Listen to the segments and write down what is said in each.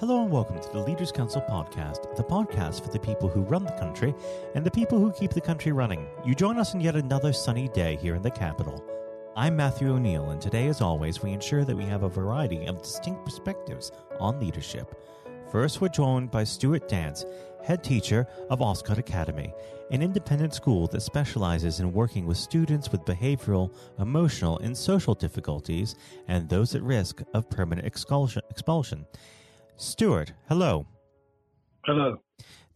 Hello and welcome to the Leaders Council podcast, the podcast for the people who run the country and the people who keep the country running. You join us in yet another sunny day here in the capital. I'm Matthew O'Neill, and today, as always, we ensure that we have a variety of distinct perspectives on leadership. First, we're joined by Stewart Dance, head teacher of Oscott Academy, an independent school that specializes in working with students with behavioral, emotional, and social difficulties and those at risk of permanent expulsion. Stewart, hello. Hello.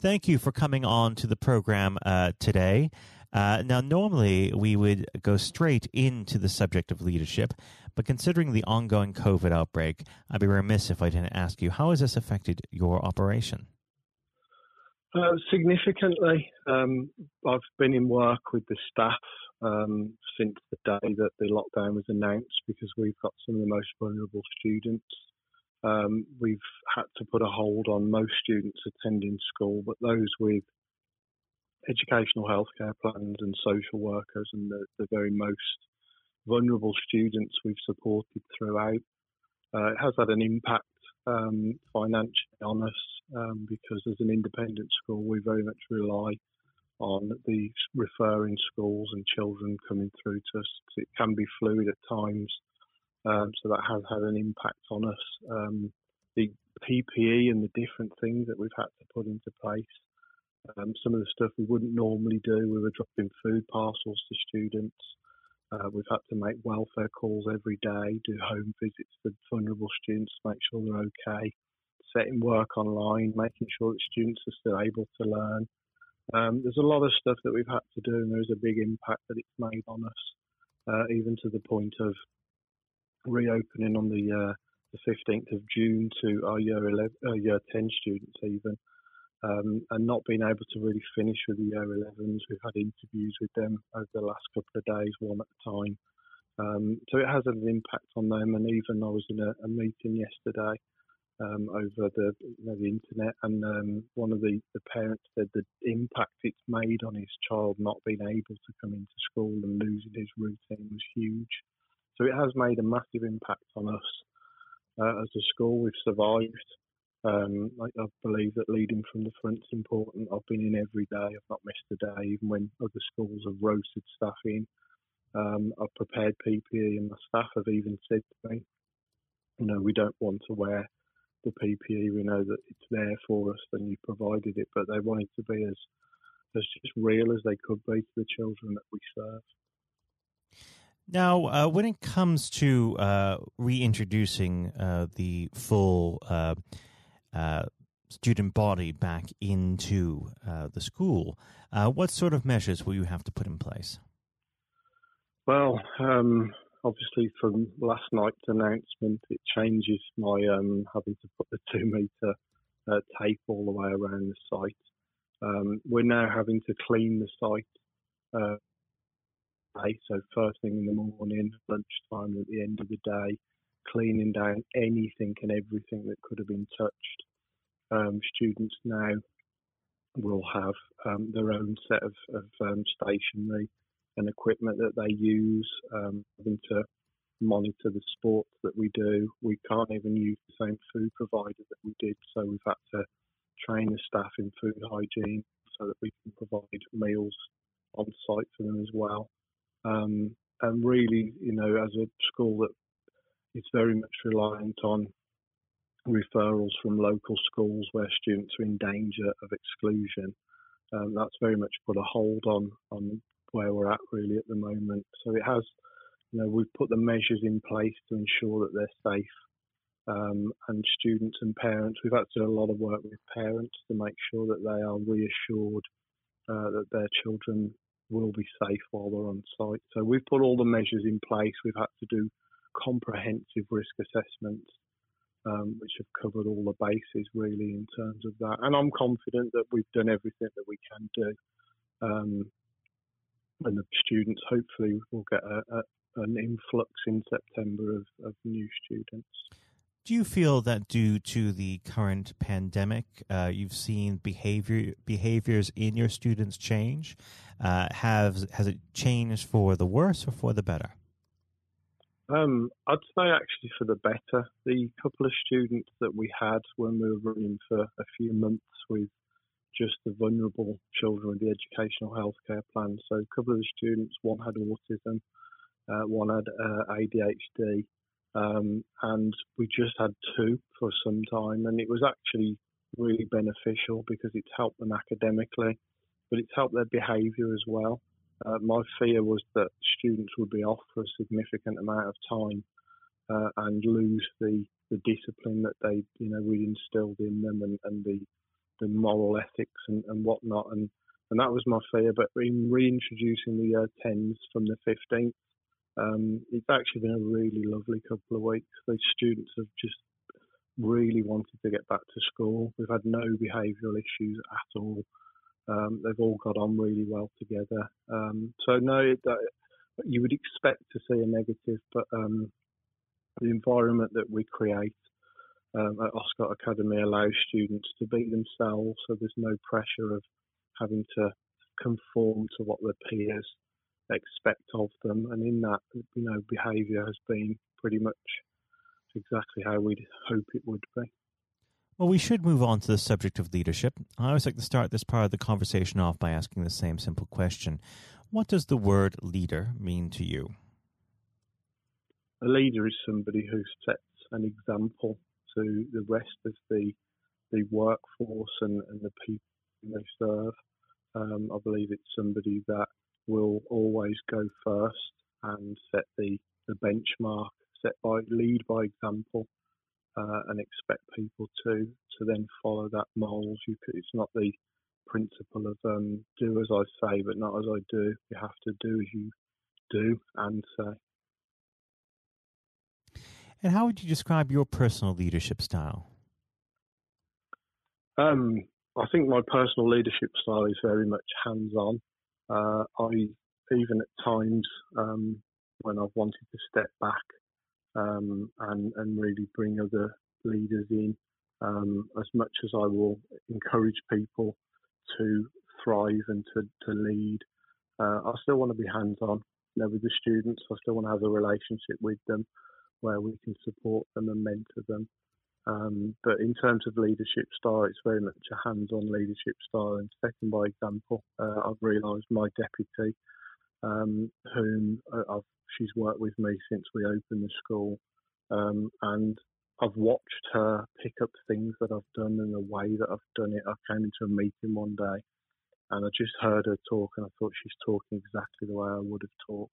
Thank you for coming on to the program uh, today. Uh, now, normally we would go straight into the subject of leadership, but considering the ongoing COVID outbreak, I'd be remiss if I didn't ask you how has this affected your operation? Uh, significantly. Um, I've been in work with the staff um, since the day that the lockdown was announced because we've got some of the most vulnerable students um, we've had to put a hold on most students attending school, but those with educational healthcare plans and social workers and the, the very most vulnerable students we've supported throughout. Uh, it has had an impact um, financially on us um, because as an independent school, we very much rely on the referring schools and children coming through to us. It can be fluid at times um, so that has had an impact on us. Um, the PPE and the different things that we've had to put into place. Um, some of the stuff we wouldn't normally do. We were dropping food parcels to students. Uh, we've had to make welfare calls every day, do home visits to vulnerable students to make sure they're okay, setting work online, making sure that students are still able to learn. Um, there's a lot of stuff that we've had to do, and there's a big impact that it's made on us, uh, even to the point of reopening on the uh, the 15th of June to our year 11, uh, year 10 students even, um, and not being able to really finish with the year 11s. We've had interviews with them over the last couple of days, one at a time. Um, so it has an impact on them. And even I was in a, a meeting yesterday um, over the you know, the internet, and um, one of the, the parents said the impact it's made on his child not being able to come into school and losing his routine was huge. So it has made a massive impact on us uh, as a school. We've survived. Um, I, I, believe that leading from the front is important. I've been in every day. I've not missed a day, even when other schools have roasted staff in. Um, I've prepared PPE, and my staff have even said to me, "You know, we don't want to wear the PPE. We know that it's there for us, and you provided it." But they wanted to be as as just real as they could be to the children that we serve. Now, uh, when it comes to uh, reintroducing uh, the full uh, uh, student body back into uh, the school, what sort of measures will you have to put in place? Well, um, obviously, from last night's announcement, it changes my um, having to put the two metre tape all the way around the site. Um, we're now having to clean the site day. So first thing in the morning, lunchtime, at the end of the day, cleaning down anything and everything that could have been touched. Um, students now will have um, their own set of, of um, stationery and equipment that they use, um, having to monitor the sports that we do. We can't even use the same food provider that we did, so we've had to train the staff in food hygiene so that we can provide meals on site for them as well. Um, and really, you know, as a school that is very much reliant on referrals from local schools where students are in danger of exclusion, um, that's very much put a hold on on where we're at really at the moment. So it has, you know, we've put the measures in place to ensure that they're safe. Um, and students and parents, we've had to do a lot of work with parents to make sure that they are reassured uh, that their children will be safe while they're on site. So we've put all the measures in place. We've had to do comprehensive risk assessments, um, which have covered all the bases really in terms of that. And I'm confident that we've done everything that we can do. Um, and the students hopefully will get a, a, an influx in September of, of new students. Do you feel that due to the current pandemic, uh, you've seen behavior behaviors in your students change? Uh, have has it changed for the worse or for the better? Um, I'd say actually for the better. The couple of students that we had when we were running for a few months with just the vulnerable children with the educational healthcare plan. So a couple of the students, one had autism, uh, one had uh, ADHD, um, and we just had two for some time, and it was actually really beneficial because it's helped them academically, but it's helped their behaviour as well. Uh, my fear was that students would be off for a significant amount of time uh, and lose the, the discipline that they, you know, we instilled in them and, and the the moral ethics and, and whatnot. And, and that was my fear. But in reintroducing the year 10s from the 15th, um, it's actually been a really lovely couple of weeks. The students have just really wanted to get back to school. We've had no behavioural issues at all. Um, they've all got on really well together. Um, so no, it, you would expect to see a negative, but um, the environment that we create um, at Oscott Academy allows students to be themselves, so there's no pressure of having to conform to what their peers expect of them. And in that, you know, behaviour has been pretty much exactly how we'd hope it would be. Well, we should move on to the subject of leadership. I always like to start this part of the conversation off by asking the same simple question What does the word leader mean to you? A leader is somebody who sets an example to the rest of the the workforce and, and the people they serve. Um, I believe it's somebody that will always go first and set the, the benchmark, set by lead by example, uh, and expect people to to then follow that could, it's not the principle of um, do as I say, but not as I do. You have to do as you do and say. And how would you describe your personal leadership style? Um, I think my personal leadership style is very much hands-on. Uh, I even at times um, when I've wanted to step back um, and and really bring other leaders in, um, as much as I will encourage people to thrive and to to lead, uh, I still want to be hands-on. You know, with the students, I still want to have a relationship with them where we can support them and mentor them. Um, but in terms of leadership style, it's very much a hands-on leadership style. And second, by example, uh, I've realised my deputy, um, whom uh, I've, she's worked with me since we opened the school, um, and I've watched her pick up things that I've done and the way that I've done it. I came into a meeting one day, and I just heard her talk, and I thought she's talking exactly the way I would have talked.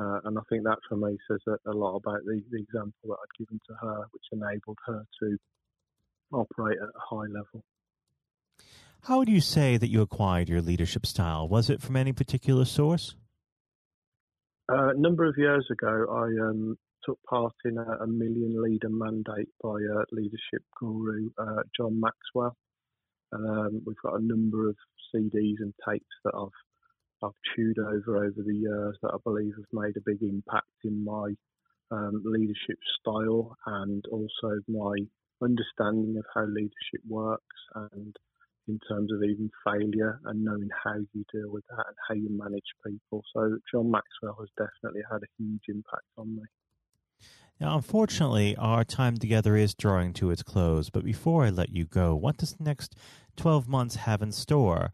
Uh, and I think that for me says a, a lot about the, the, example that I'd given to her, which enabled her to operate at a high level. How would you say that you acquired your leadership style? Was it from any particular source? Uh, a number of years ago, I um, took part in a, a, million leader mandate by uh, leadership guru uh, John Maxwell. Um, we've got a number of CDs and tapes that I've I've chewed over over the years that I believe have made a big impact in my um, leadership style and also my understanding of how leadership works and in terms of even failure and knowing how you deal with that and how you manage people. So John Maxwell has definitely had a huge impact on me. Now, unfortunately, our time together is drawing to its close. But before I let you go, what does the next 12 months have in store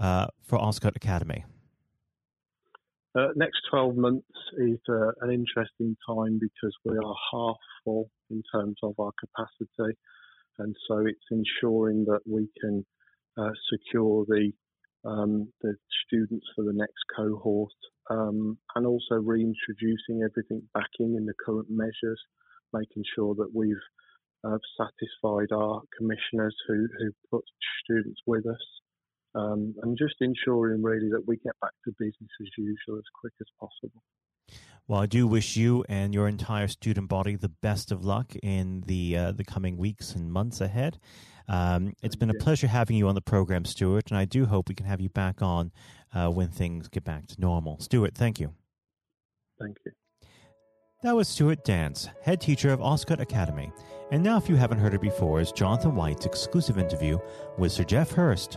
uh, for Oscott Academy? Uh, next 12 months is uh, an interesting time because we are half full in terms of our capacity, and so it's ensuring that we can uh, secure the um, the students for the next cohort, um, and also reintroducing everything back in in the current measures, making sure that we've uh, satisfied our commissioners who who put students with us um, and just ensuring really that we get back to business as usual as quick as possible. Well, I do wish you and your entire student body the best of luck in the uh, the coming weeks and months ahead. Um, it's been a pleasure having you on the program, Stewart, and I do hope we can have you back on uh, when things get back to normal. Stewart, thank you. Thank you. That was Stewart Dance, head teacher of Oscott Academy. And now, if you haven't heard it before, is Jonathan White's exclusive interview with Sir Geoff Hurst.